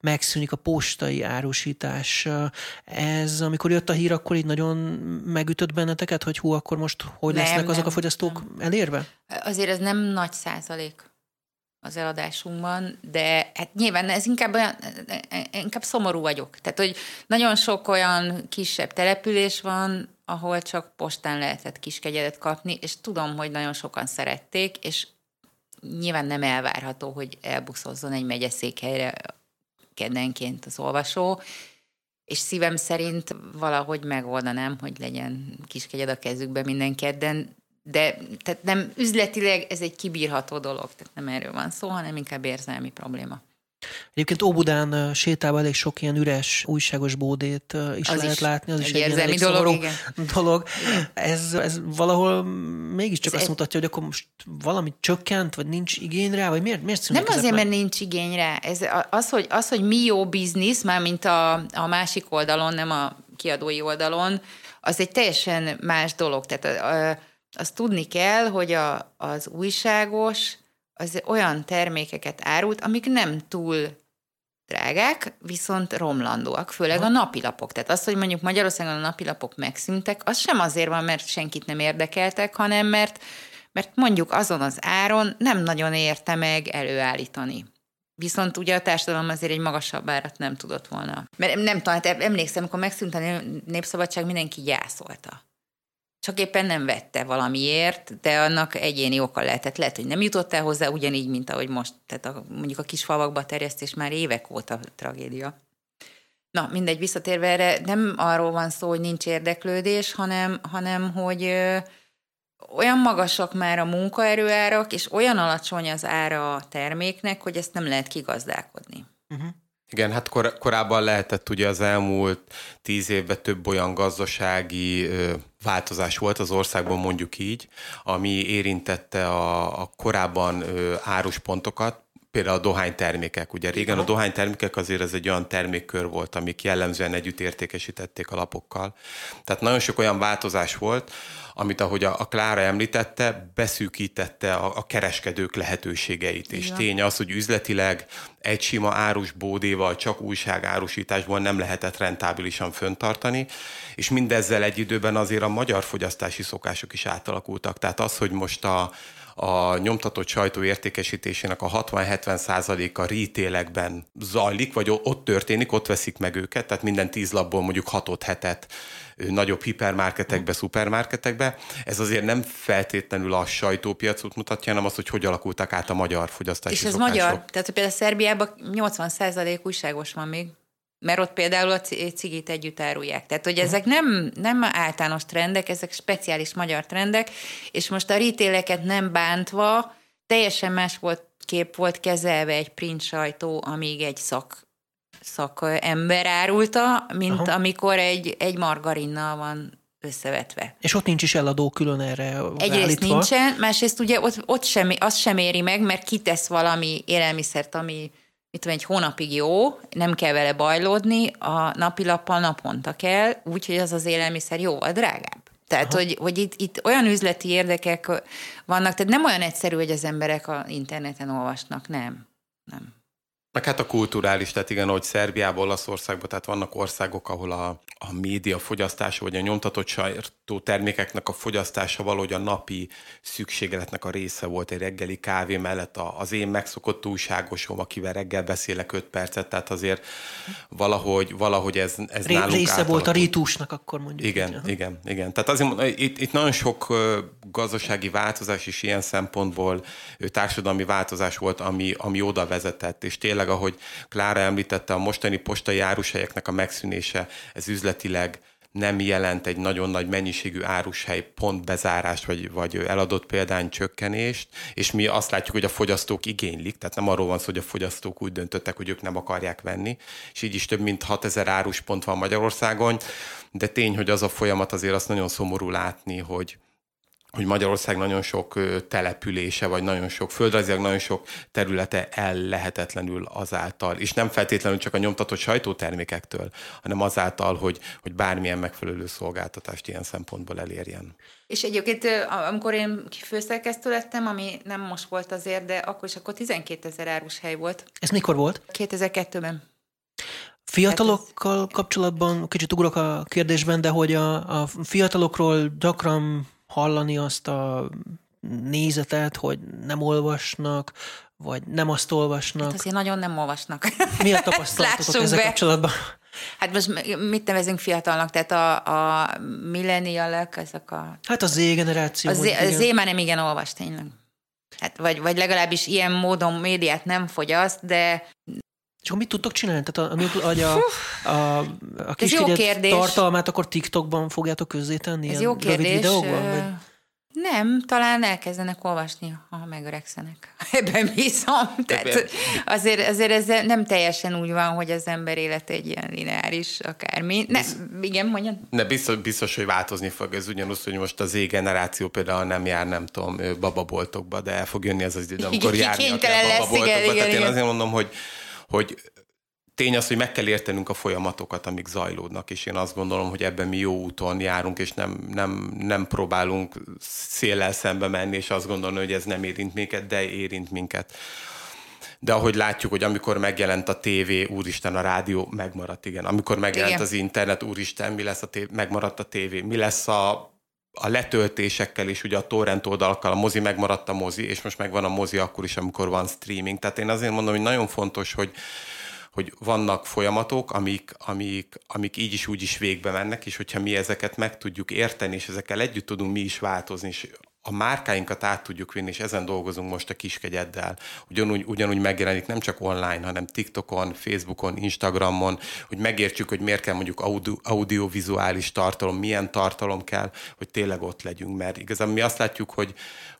megszűnik a postai árusítás. Ez, amikor jött a hír, akkor így nagyon megütött benneteket, hogy hú, akkor most hogy nem, lesznek azok nem, a fogyasztók nem. elérve? Azért ez nem nagy százalék az eladásunkban, de hát nyilván ez inkább olyan, inkább szomorú vagyok. Tehát, hogy nagyon sok olyan kisebb település van, ahol csak postán lehetett kiskegyedet kapni, és tudom, hogy nagyon sokan szerették, és nyilván nem elvárható, hogy elbuszozzon egy megyeszékhelyre keddenként az olvasó, és szívem szerint valahogy megoldanám, hogy legyen kiskegyed a kezükbe minden kedden, de tehát nem üzletileg ez egy kibírható dolog, tehát nem erről van szó, hanem inkább érzelmi probléma. Egyébként Óbudán sétában elég sok ilyen üres újságos bódét is az lehet is látni, az is egy, egy ilyen dolog, igen. dolog. Igen. Ez, ez valahol mégiscsak ez azt mutatja, hogy akkor most valami csökkent, vagy nincs igény rá, vagy miért, miért Nem azért, mert nincs igény rá. Ez az, hogy, az, hogy mi jó biznisz, már mint a, a másik oldalon, nem a kiadói oldalon, az egy teljesen más dolog. Tehát azt tudni kell, hogy a, az újságos az olyan termékeket árult, amik nem túl drágák, viszont romlandóak, főleg a napilapok. Tehát az, hogy mondjuk Magyarországon a napilapok megszűntek, az sem azért van, mert senkit nem érdekeltek, hanem mert, mert mondjuk azon az áron nem nagyon érte meg előállítani. Viszont ugye a társadalom azért egy magasabb árat nem tudott volna. Mert nem tudom, hát emlékszem, amikor megszűnt a népszabadság, mindenki gyászolta csak éppen nem vette valamiért, de annak egyéni oka lehetett. Lehet, hogy nem jutott el hozzá, ugyanígy, mint ahogy most. Tehát a, mondjuk a kis falvakba terjesztés már évek óta tragédia. Na, mindegy, visszatérve erre, nem arról van szó, hogy nincs érdeklődés, hanem, hanem hogy ö, olyan magasak már a munkaerőárak, és olyan alacsony az ára a terméknek, hogy ezt nem lehet kigazdálkodni. Uh-huh. Igen, hát kor- korábban lehetett ugye az elmúlt tíz évben több olyan gazdasági ö, változás volt az országban, mondjuk így, ami érintette a, a korábban ö, árus pontokat, például a dohánytermékek. Ugye régen a dohánytermékek azért ez egy olyan termékkör volt, amik jellemzően együtt értékesítették a lapokkal. Tehát nagyon sok olyan változás volt, amit ahogy a, a Klára említette, beszűkítette a, a kereskedők lehetőségeit. És tény az, hogy üzletileg egy sima árus bódéval, csak újságárusításból nem lehetett rentábilisan föntartani, és mindezzel egy időben azért a magyar fogyasztási szokások is átalakultak. Tehát az, hogy most a, a nyomtatott sajtó értékesítésének a 60-70 százaléka rítélekben zajlik, vagy ott történik, ott veszik meg őket, tehát minden tíz labból mondjuk hatot hetet nagyobb hipermarketekbe, szupermarketekbe. Ez azért nem feltétlenül a sajtópiacot mutatja, hanem az, hogy hogy alakultak át a magyar fogyasztási És ez szokások. magyar? Tehát például Szerbiában 80% újságos van még mert ott például a cigit együtt árulják. Tehát, hogy ezek nem, nem általános trendek, ezek speciális magyar trendek, és most a ritéleket nem bántva, teljesen más volt kép volt kezelve egy print sajtó, amíg egy szak, szak ember árulta, mint Aha. amikor egy, egy margarinnal van összevetve. És ott nincs is eladó külön erre Egyrészt állítva. nincsen, másrészt ugye ott, ott sem, az sem éri meg, mert kitesz valami élelmiszert, ami mit tudom, egy hónapig jó, nem kell vele bajlódni, a napilappal naponta kell, úgyhogy az az élelmiszer jóval drágább. Tehát, hogy, hogy itt, itt olyan üzleti érdekek vannak, tehát nem olyan egyszerű, hogy az emberek a interneten olvasnak, nem. Nem. Meg hát a kulturális, tehát igen, hogy Szerbiában, Olaszországban, tehát vannak országok, ahol a, a média fogyasztása, vagy a nyomtatott sajtó termékeknek a fogyasztása valahogy a napi szükségletnek a része volt egy reggeli kávé mellett az én megszokott újságosom, akivel reggel beszélek 5 percet, tehát azért valahogy, valahogy ez, ez Ré, nálunk Része volt a rítusnak, akkor mondjuk. Igen, így. igen, igen. Tehát azért itt, itt nagyon sok gazdasági változás is ilyen szempontból társadalmi változás volt, ami, ami oda vezetett, és tényleg tényleg, ahogy Klára említette, a mostani postai árushelyeknek a megszűnése, ez üzletileg nem jelent egy nagyon nagy mennyiségű árushely pont bezárást, vagy, vagy eladott példány csökkenést, és mi azt látjuk, hogy a fogyasztók igénylik, tehát nem arról van szó, hogy a fogyasztók úgy döntöttek, hogy ők nem akarják venni, és így is több mint 6000 áruspont van Magyarországon, de tény, hogy az a folyamat azért azt nagyon szomorú látni, hogy, hogy Magyarország nagyon sok települése, vagy nagyon sok földrajzilag nagyon sok területe el lehetetlenül azáltal, és nem feltétlenül csak a nyomtatott sajtótermékektől, hanem azáltal, hogy, hogy bármilyen megfelelő szolgáltatást ilyen szempontból elérjen. És egyébként, amikor én főszerkesztő lettem, ami nem most volt azért, de akkor is akkor 12 ezer árus hely volt. Ez mikor volt? 2002-ben. Fiatalokkal kapcsolatban, kicsit ugrok a kérdésben, de hogy a, a fiatalokról gyakran hallani azt a nézetet, hogy nem olvasnak, vagy nem azt olvasnak. Hát azért nagyon nem olvasnak. Mi a tapasztalatotok ezzel be. kapcsolatban? Hát most mit nevezünk fiatalnak? Tehát a, a millenialek, ezek a... Hát a Z-generáció. A Z, Z már nem igen olvas tényleg. Hát vagy, vagy legalábbis ilyen módon médiát nem fogyaszt, de és akkor mit tudtok csinálni? Tehát a, a, a, a, a kis tartalmát akkor TikTokban fogjátok közzétenni? Ez jó kérdés. Videókban? Vagy? Nem, talán elkezdenek olvasni, ha megöregszenek. Ebben bízom. Tehát azért, azért ez nem teljesen úgy van, hogy az ember élet egy ilyen lineáris akármi. Ne, igen, mondjam. Ne, biztos, biztos, hogy változni fog. Ez ugyanúgy, hogy most az Z generáció például nem jár, nem tudom, bababoltokba, de el fog jönni ez az idő, amikor járni kell bababoltokba. Tehát igen, én azért mondom, hogy hogy tény az, hogy meg kell értenünk a folyamatokat, amik zajlódnak, és én azt gondolom, hogy ebben mi jó úton járunk, és nem, nem, nem próbálunk széllel szembe menni, és azt gondolni, hogy ez nem érint minket, de érint minket. De ahogy látjuk, hogy amikor megjelent a tévé, úristen, a rádió megmaradt, igen. Amikor megjelent igen. az internet, úristen, mi lesz a tévé, megmaradt a tévé, mi lesz a a letöltésekkel is, ugye a torrent oldalakkal, a mozi megmaradt a mozi, és most megvan a mozi akkor is, amikor van streaming. Tehát én azért mondom, hogy nagyon fontos, hogy, hogy vannak folyamatok, amik, amik, amik így is úgy is végbe mennek, és hogyha mi ezeket meg tudjuk érteni, és ezekkel együtt tudunk mi is változni, és a márkáinkat át tudjuk vinni, és ezen dolgozunk most a kiskegyeddel. Ugyanúgy, ugyanúgy megjelenik nem csak online, hanem TikTokon, Facebookon, Instagramon, hogy megértsük, hogy miért kell mondjuk audio, audiovizuális tartalom, milyen tartalom kell, hogy tényleg ott legyünk. Mert igazán mi azt látjuk, hogy,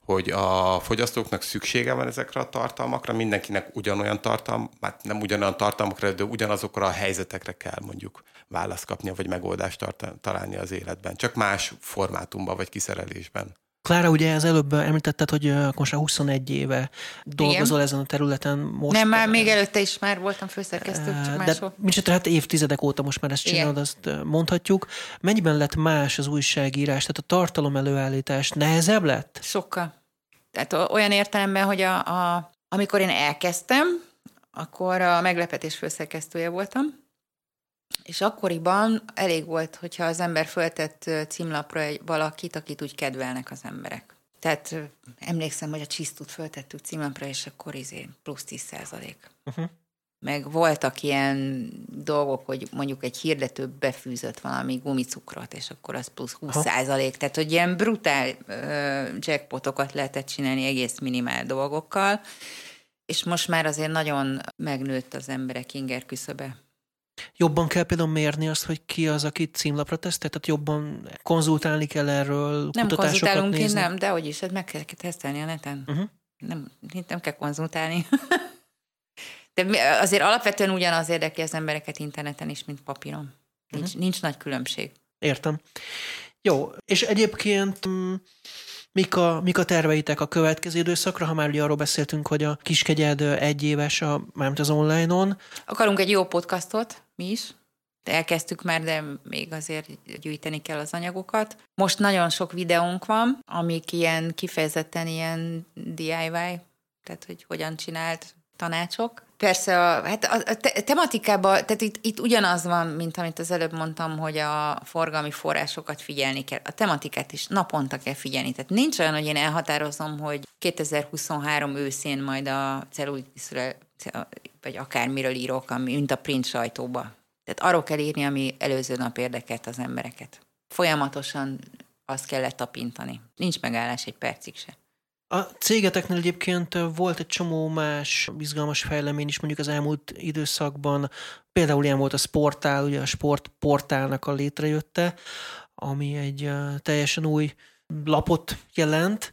hogy a fogyasztóknak szüksége van ezekre a tartalmakra, mindenkinek ugyanolyan tartalm, hát nem ugyanolyan tartalmakra, de ugyanazokra a helyzetekre kell mondjuk választ kapnia, vagy megoldást találni az életben. Csak más formátumban, vagy kiszerelésben. Klára, ugye az előbb említetted, hogy most 21 éve dolgozol Igen. ezen a területen. Most, Nem, már még előtte is már voltam főszerkesztő, csak máshol. Mindsetre hát évtizedek óta most már ezt csinálod, Igen. azt mondhatjuk. Mennyiben lett más az újságírás, tehát a tartalom előállítás nehezebb lett? Sokkal. Tehát olyan értelemben, hogy a, a, amikor én elkezdtem, akkor a meglepetés főszerkesztője voltam, és akkoriban elég volt, hogyha az ember föltett címlapra egy valakit, akit úgy kedvelnek az emberek. Tehát emlékszem, hogy a csisztút föltettük címlapra, és akkor izé plusz 10 százalék. Uh-huh. Meg voltak ilyen dolgok, hogy mondjuk egy hirdető befűzött valami gumicukrot, és akkor az plusz 20 százalék. Tehát, hogy ilyen brutál uh, jackpotokat lehetett csinálni egész minimál dolgokkal, és most már azért nagyon megnőtt az emberek inger küszöbe. Jobban kell például mérni azt, hogy ki az, aki címlapra tesztel? Tehát jobban konzultálni kell erről, Nem konzultálunk nézni? nem, de hogy is, hát meg kell tesztelni a neten. Uh-huh. Nem, nem kell konzultálni. de azért alapvetően ugyanaz érdekli az embereket interneten is, mint papíron. Nincs, uh-huh. nincs nagy különbség. Értem. Jó, és egyébként mm, Mik a, mik a terveitek a következő időszakra, ha már ugye arról beszéltünk, hogy a kiskegyed egy éves, a, mármint az online-on. Akarunk egy jó podcastot, mi is. Elkezdtük már, de még azért gyűjteni kell az anyagokat. Most nagyon sok videónk van, amik ilyen kifejezetten ilyen DIY, tehát hogy hogyan csinált tanácsok. Persze, a, hát a, a te, tematikában, tehát itt, itt ugyanaz van, mint amit az előbb mondtam, hogy a forgalmi forrásokat figyelni kell. A tematikát is naponta kell figyelni. Tehát nincs olyan, hogy én elhatározom, hogy 2023 őszén majd a cellulitisről, vagy akármiről írok, ami, mint a print sajtóba. Tehát arról kell írni, ami előző nap érdekelt az embereket. Folyamatosan azt kellett tapintani. Nincs megállás egy percig se. A cégeteknél egyébként volt egy csomó más izgalmas fejlemény is mondjuk az elmúlt időszakban. Például ilyen volt a sportál, ugye a sportportálnak a létrejötte, ami egy teljesen új lapot jelent,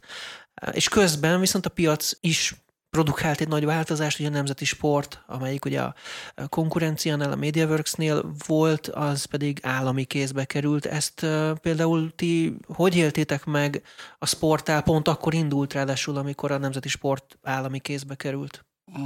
és közben viszont a piac is produkált egy nagy változást, ugye a Nemzeti Sport, amelyik ugye a konkurenciánál, a MediaWorks-nél volt, az pedig állami kézbe került. Ezt például ti hogy éltétek meg? A sportál pont akkor indult ráadásul, amikor a Nemzeti Sport állami kézbe került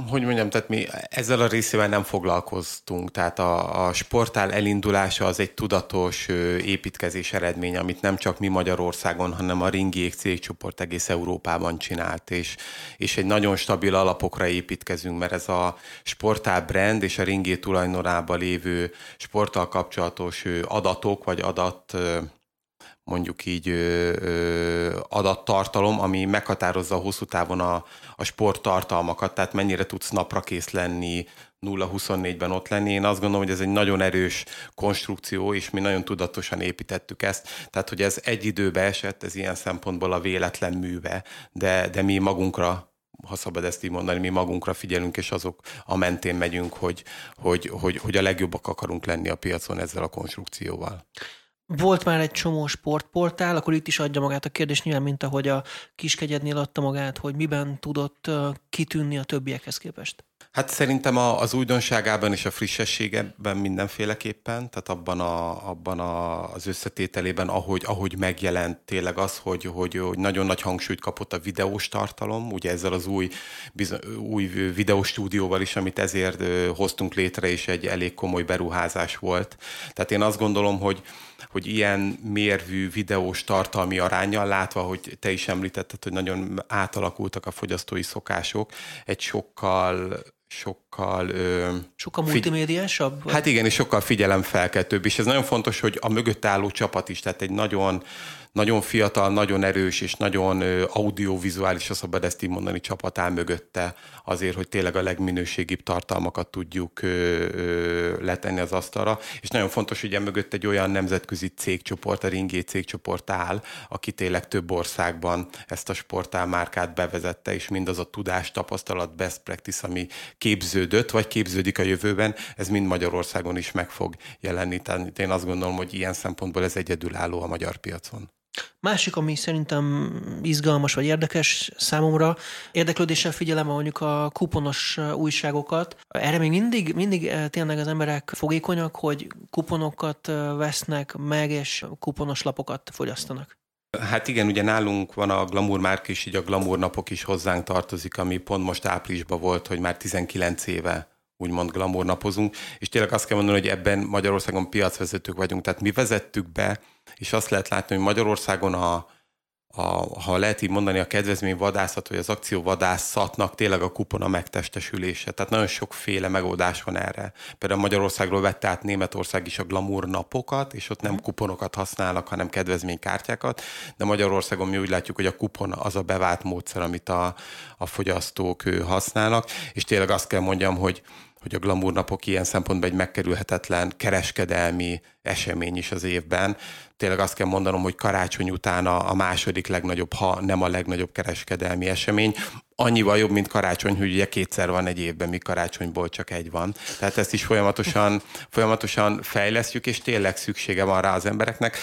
hogy mondjam, tehát mi ezzel a részével nem foglalkoztunk, tehát a, a sportál elindulása az egy tudatos építkezés eredmény, amit nem csak mi Magyarországon, hanem a Ringiék cégcsoport egész Európában csinált, és, és egy nagyon stabil alapokra építkezünk, mert ez a sportál brand és a Ringé tulajdonában lévő sporttal kapcsolatos adatok, vagy adat mondjuk így adattartalom, ami meghatározza hosszú távon a, a sporttartalmakat, tehát mennyire tudsz napra kész lenni, 0-24-ben ott lenni. Én azt gondolom, hogy ez egy nagyon erős konstrukció, és mi nagyon tudatosan építettük ezt. Tehát, hogy ez egy időbe esett, ez ilyen szempontból a véletlen műve, de, de mi magunkra ha szabad ezt így mondani, mi magunkra figyelünk, és azok a mentén megyünk, hogy, hogy, hogy, hogy a legjobbak akarunk lenni a piacon ezzel a konstrukcióval. Volt már egy csomó sportportál, akkor itt is adja magát a kérdés nyilván, mint ahogy a kiskegyednél adta magát, hogy miben tudott kitűnni a többiekhez képest. Hát szerintem az újdonságában és a frissességeben mindenféleképpen, tehát abban, a, abban a, az összetételében, ahogy, ahogy megjelent tényleg az, hogy, hogy, hogy nagyon nagy hangsúlyt kapott a videós tartalom, ugye ezzel az új, bizony, új videóstúdióval is, amit ezért hoztunk létre, és egy elég komoly beruházás volt. Tehát én azt gondolom, hogy hogy ilyen mérvű videós tartalmi arányjal, látva, hogy te is említetted, hogy nagyon átalakultak a fogyasztói szokások, egy sokkal sokkal... Ö, sokkal multimédiásabb? Figy- hát igen, és sokkal figyelemfelkeltőbb, és ez nagyon fontos, hogy a mögött álló csapat is, tehát egy nagyon nagyon fiatal, nagyon erős és nagyon audiovizuális, a szabad ezt így mondani, csapat áll mögötte azért, hogy tényleg a legminőségibb tartalmakat tudjuk letenni az asztalra. És nagyon fontos, hogy mögött egy olyan nemzetközi cégcsoport, a Ringé cégcsoport áll, aki tényleg több országban ezt a sportál márkát bevezette, és mindaz a tudás, tapasztalat, best practice, ami képződött, vagy képződik a jövőben, ez mind Magyarországon is meg fog jelenni. Tehát én azt gondolom, hogy ilyen szempontból ez egyedülálló a magyar piacon. Másik, ami szerintem izgalmas vagy érdekes számomra, érdeklődéssel figyelem mondjuk a kuponos újságokat. Erre még mindig, mindig eh, tényleg az emberek fogékonyak, hogy kuponokat eh, vesznek meg, és kuponos lapokat fogyasztanak. Hát igen, ugye nálunk van a Glamour Márk és így a Glamour napok is hozzánk tartozik, ami pont most áprilisban volt, hogy már 19 éve úgymond glamour napozunk, és tényleg azt kell mondani, hogy ebben Magyarországon piacvezetők vagyunk, tehát mi vezettük be, és azt lehet látni, hogy Magyarországon a, a, ha lehet így mondani, a kedvezmény vadászat, vagy az akció vadászatnak tényleg a kupon a megtestesülése. Tehát nagyon sokféle megoldás van erre. Például Magyarországról vette át Németország is a glamour napokat, és ott nem mhm. kuponokat használnak, hanem kedvezménykártyákat, de Magyarországon mi úgy látjuk, hogy a kupon az a bevált módszer, amit a, a fogyasztók használnak, és tényleg azt kell mondjam, hogy hogy a glamour napok ilyen szempontból egy megkerülhetetlen kereskedelmi esemény is az évben. Tényleg azt kell mondanom, hogy karácsony után a, a második legnagyobb, ha nem a legnagyobb kereskedelmi esemény. Annyival jobb, mint karácsony, hogy ugye kétszer van egy évben, mi karácsonyból csak egy van. Tehát ezt is folyamatosan, folyamatosan fejlesztjük, és tényleg szüksége van rá az embereknek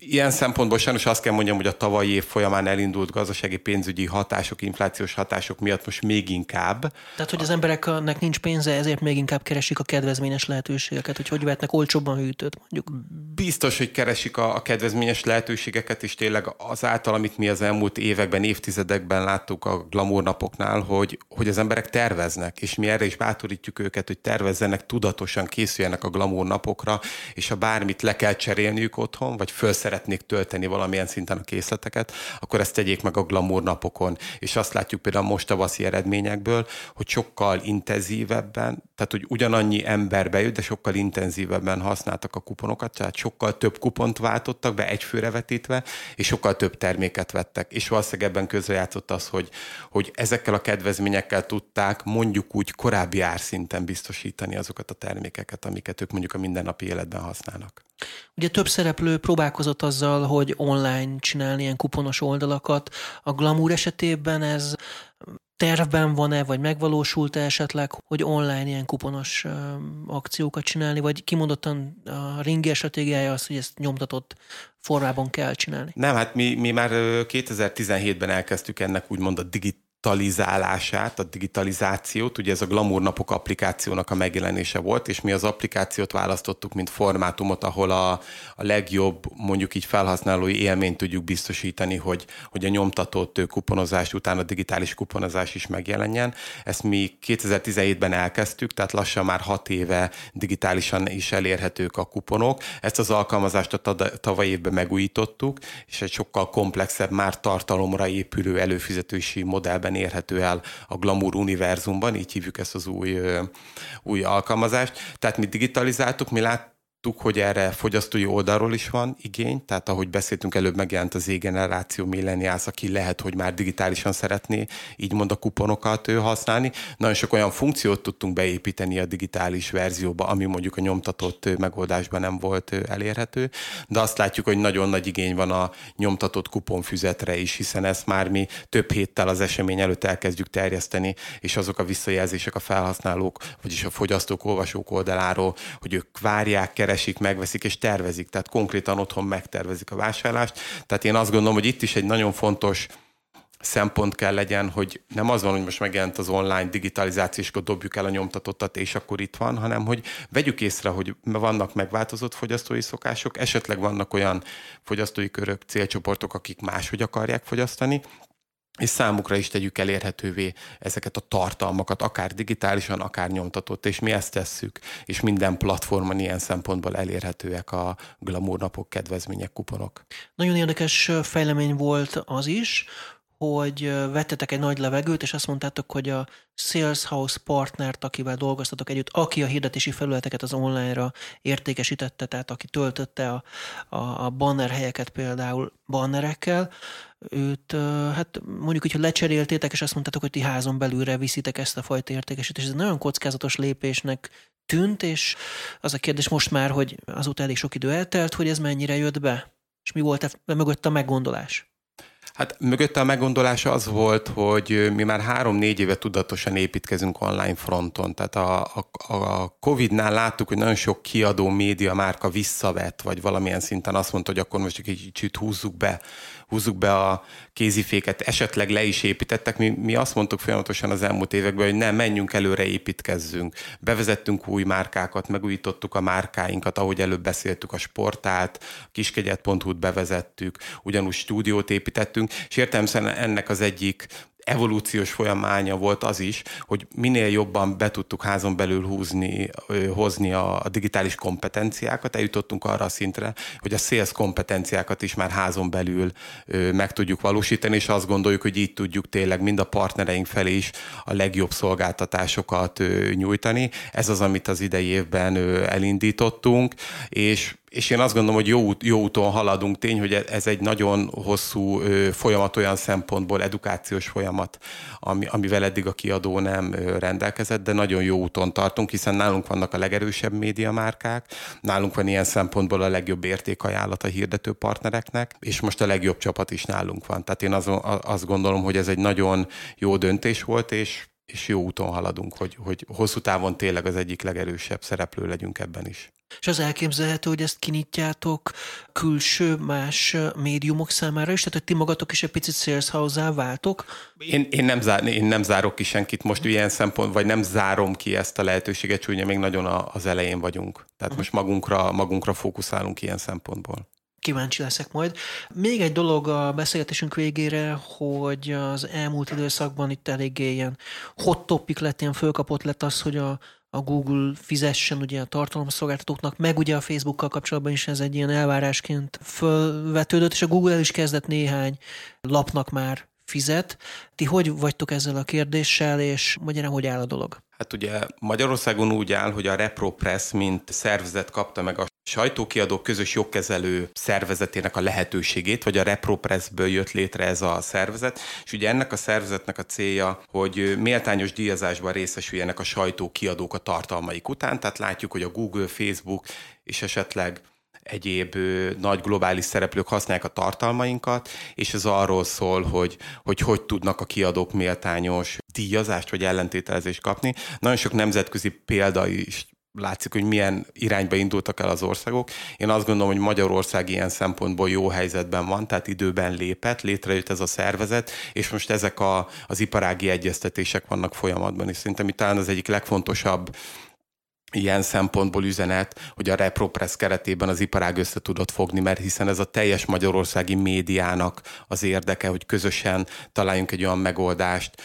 ilyen szempontból sajnos azt kell mondjam, hogy a tavalyi év folyamán elindult gazdasági pénzügyi hatások, inflációs hatások miatt most még inkább. Tehát, hogy az embereknek nincs pénze, ezért még inkább keresik a kedvezményes lehetőségeket, hogy hogy vehetnek olcsóbban hűtőt, mondjuk. Biztos, hogy keresik a, a kedvezményes lehetőségeket, és tényleg azáltal, amit mi az elmúlt években, évtizedekben láttuk a glamour napoknál, hogy, hogy az emberek terveznek, és mi erre is bátorítjuk őket, hogy tervezzenek, tudatosan készüljenek a glamour napokra, és ha bármit le kell cserélniük otthon, vagy föl szeretnék tölteni valamilyen szinten a készleteket, akkor ezt tegyék meg a glamour napokon. És azt látjuk például most tavaszi eredményekből, hogy sokkal intenzívebben, tehát hogy ugyanannyi ember bejött, de sokkal intenzívebben használtak a kuponokat, tehát sokkal több kupont váltottak be egyfőre vetítve, és sokkal több terméket vettek. És valószínűleg ebben közrejátszott az, hogy, hogy ezekkel a kedvezményekkel tudták mondjuk úgy korábbi árszinten biztosítani azokat a termékeket, amiket ők mondjuk a mindennapi életben használnak. Ugye több szereplő próbálkozott azzal, hogy online csinálni ilyen kuponos oldalakat. A Glamour esetében ez tervben van-e, vagy megvalósult-e esetleg, hogy online ilyen kuponos akciókat csinálni, vagy kimondottan a ringi stratégiája az, hogy ezt nyomtatott formában kell csinálni? Nem, hát mi, mi már 2017-ben elkezdtük ennek úgymond a digit digitalizálását, a digitalizációt, ugye ez a Glamour napok applikációnak a megjelenése volt, és mi az applikációt választottuk, mint formátumot, ahol a, a legjobb, mondjuk így felhasználói élményt tudjuk biztosítani, hogy, hogy a nyomtatott kuponozás után a digitális kuponozás is megjelenjen. Ezt mi 2017-ben elkezdtük, tehát lassan már hat éve digitálisan is elérhetők a kuponok. Ezt az alkalmazást a tavaly évben megújítottuk, és egy sokkal komplexebb, már tartalomra épülő előfizetési modellben bőven érhető el a Glamour univerzumban, így hívjuk ezt az új, új alkalmazást. Tehát mi digitalizáltuk, mi lát, Tudtuk, hogy erre fogyasztói oldalról is van igény, tehát ahogy beszéltünk előbb, megjelent az Z-generáció millennials, aki lehet, hogy már digitálisan szeretné így mond a kuponokat ő használni. Nagyon sok olyan funkciót tudtunk beépíteni a digitális verzióba, ami mondjuk a nyomtatott megoldásban nem volt elérhető, de azt látjuk, hogy nagyon nagy igény van a nyomtatott kuponfüzetre is, hiszen ezt már mi több héttel az esemény előtt elkezdjük terjeszteni, és azok a visszajelzések a felhasználók, vagyis a fogyasztók, olvasók oldaláról, hogy ők várják, keresik, megveszik és tervezik, tehát konkrétan otthon megtervezik a vásárlást. Tehát én azt gondolom, hogy itt is egy nagyon fontos szempont kell legyen, hogy nem az van, hogy most megjelent az online digitalizáció, és akkor dobjuk el a nyomtatottat, és akkor itt van, hanem hogy vegyük észre, hogy vannak megváltozott fogyasztói szokások, esetleg vannak olyan fogyasztói körök, célcsoportok, akik máshogy akarják fogyasztani, és számukra is tegyük elérhetővé ezeket a tartalmakat, akár digitálisan, akár nyomtatott, és mi ezt tesszük, és minden platformon ilyen szempontból elérhetőek a Glamour napok, kedvezmények, kuponok. Nagyon érdekes fejlemény volt az is, hogy vettetek egy nagy levegőt, és azt mondtátok, hogy a Sales House partnert, akivel dolgoztatok együtt, aki a hirdetési felületeket az online-ra értékesítette, tehát aki töltötte a, a, a banner helyeket például bannerekkel, őt, hát mondjuk, hogyha lecseréltétek, és azt mondtátok, hogy ti házon belülre viszitek ezt a fajta értékesítést, ez nagyon kockázatos lépésnek tűnt, és az a kérdés most már, hogy azóta elég sok idő eltelt, hogy ez mennyire jött be, és mi volt e mögött a meggondolás? Hát mögötte a meggondolása az volt, hogy mi már három-négy éve tudatosan építkezünk online fronton. Tehát a, a, a Covid-nál láttuk, hogy nagyon sok kiadó média márka visszavett, vagy valamilyen szinten azt mondta, hogy akkor most egy kicsit húzzuk be húzzuk be a kéziféket, esetleg le is építettek. Mi, mi azt mondtuk folyamatosan az elmúlt években, hogy nem, menjünk előre, építkezzünk. Bevezettünk új márkákat, megújítottuk a márkáinkat, ahogy előbb beszéltük, a sportált, kiskegyet.hu-t bevezettük, ugyanúgy stúdiót építettünk, és értelemszerűen ennek az egyik evolúciós folyamánya volt az is, hogy minél jobban be tudtuk házon belül húzni, hozni a, digitális kompetenciákat, eljutottunk arra a szintre, hogy a sales kompetenciákat is már házon belül meg tudjuk valósítani, és azt gondoljuk, hogy így tudjuk tényleg mind a partnereink felé is a legjobb szolgáltatásokat nyújtani. Ez az, amit az idei évben elindítottunk, és és én azt gondolom, hogy jó, jó úton haladunk. Tény, hogy ez egy nagyon hosszú folyamat olyan szempontból, edukációs folyamat, ami, amivel eddig a kiadó nem rendelkezett, de nagyon jó úton tartunk, hiszen nálunk vannak a legerősebb médiamárkák, nálunk van ilyen szempontból a legjobb értékajánlat a hirdető partnereknek, és most a legjobb csapat is nálunk van. Tehát én azon, azt gondolom, hogy ez egy nagyon jó döntés volt, és és jó úton haladunk, hogy, hogy hosszú távon tényleg az egyik legerősebb szereplő legyünk ebben is. És az elképzelhető, hogy ezt kinyitjátok külső más médiumok számára is? Tehát, hogy ti magatok is egy picit sales house váltok? Én, én, nem zár, én nem zárok ki senkit most ilyen szempont, vagy nem zárom ki ezt a lehetőséget, ugye még nagyon az elején vagyunk. Tehát uh-huh. most magunkra, magunkra fókuszálunk ilyen szempontból kíváncsi leszek majd. Még egy dolog a beszélgetésünk végére, hogy az elmúlt időszakban itt eléggé ilyen hot topic lett, ilyen fölkapott lett az, hogy a, a Google fizessen ugye a tartalomszolgáltatóknak, meg ugye a Facebookkal kapcsolatban is ez egy ilyen elvárásként fölvetődött, és a Google el is kezdett néhány lapnak már fizet. Ti hogy vagytok ezzel a kérdéssel, és magyarán hogy áll a dolog? Hát ugye Magyarországon úgy áll, hogy a ReproPress mint szervezet kapta meg a sajtókiadók közös jogkezelő szervezetének a lehetőségét, vagy a ReproPressből jött létre ez a szervezet, és ugye ennek a szervezetnek a célja, hogy méltányos díjazásban részesüljenek a sajtókiadók a tartalmaik után, tehát látjuk, hogy a Google, Facebook és esetleg egyéb nagy globális szereplők használják a tartalmainkat, és ez arról szól, hogy, hogy hogy tudnak a kiadók méltányos díjazást vagy ellentételezést kapni. Nagyon sok nemzetközi példa is látszik, hogy milyen irányba indultak el az országok. Én azt gondolom, hogy Magyarország ilyen szempontból jó helyzetben van, tehát időben lépett, létrejött ez a szervezet, és most ezek a, az iparági egyeztetések vannak folyamatban, és szerintem itt talán az egyik legfontosabb ilyen szempontból üzenet, hogy a ReproPress keretében az iparág össze tudott fogni, mert hiszen ez a teljes magyarországi médiának az érdeke, hogy közösen találjunk egy olyan megoldást,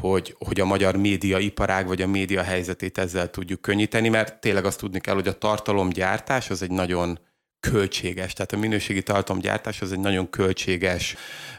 hogy, hogy a magyar média iparág vagy a média helyzetét ezzel tudjuk könnyíteni, mert tényleg azt tudni kell, hogy a tartalomgyártás az egy nagyon költséges, tehát a minőségi tartalomgyártás az egy nagyon költséges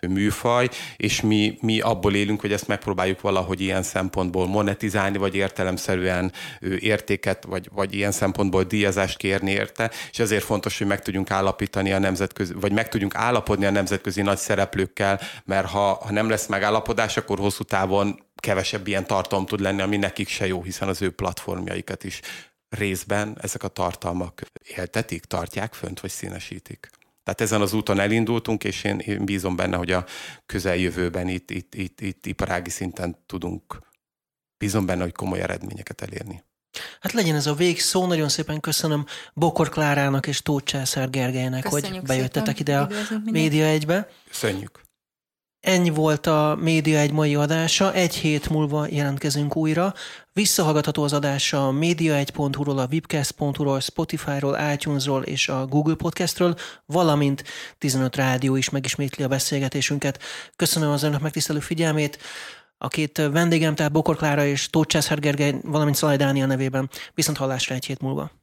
műfaj, és mi, mi abból élünk, hogy ezt megpróbáljuk valahogy ilyen szempontból monetizálni, vagy értelemszerűen értéket, vagy, vagy ilyen szempontból díjazást kérni érte, és ezért fontos, hogy meg tudjunk állapítani a nemzetközi, vagy meg tudjunk állapodni a nemzetközi nagy szereplőkkel, mert ha, ha nem lesz megállapodás, akkor hosszú távon kevesebb ilyen tartalom tud lenni, ami nekik se jó, hiszen az ő platformjaikat is részben ezek a tartalmak éltetik, tartják fönt, vagy színesítik. Tehát ezen az úton elindultunk, és én, én bízom benne, hogy a közeljövőben itt, itt, itt, itt iparági szinten tudunk, bízom benne, hogy komoly eredményeket elérni. Hát legyen ez a végszó. Nagyon szépen köszönöm Bokor Klárának és Tóth Császár Gergelynek, Köszönjük hogy bejöttetek szépen. ide a Média egybe. Köszönjük. Ennyi volt a Média egy mai adása, egy hét múlva jelentkezünk újra. Visszahallgatható az adása a média1.hu-ról, a webcast.hu-ról, Spotify-ról, iTunes-ról és a Google Podcastről, valamint 15 rádió is megismétli a beszélgetésünket. Köszönöm az önök megtisztelő figyelmét. A két vendégem, tehát Bokor Klára és Tóth Császár Gergely, valamint Szalaj Dániel nevében viszont hallásra egy hét múlva.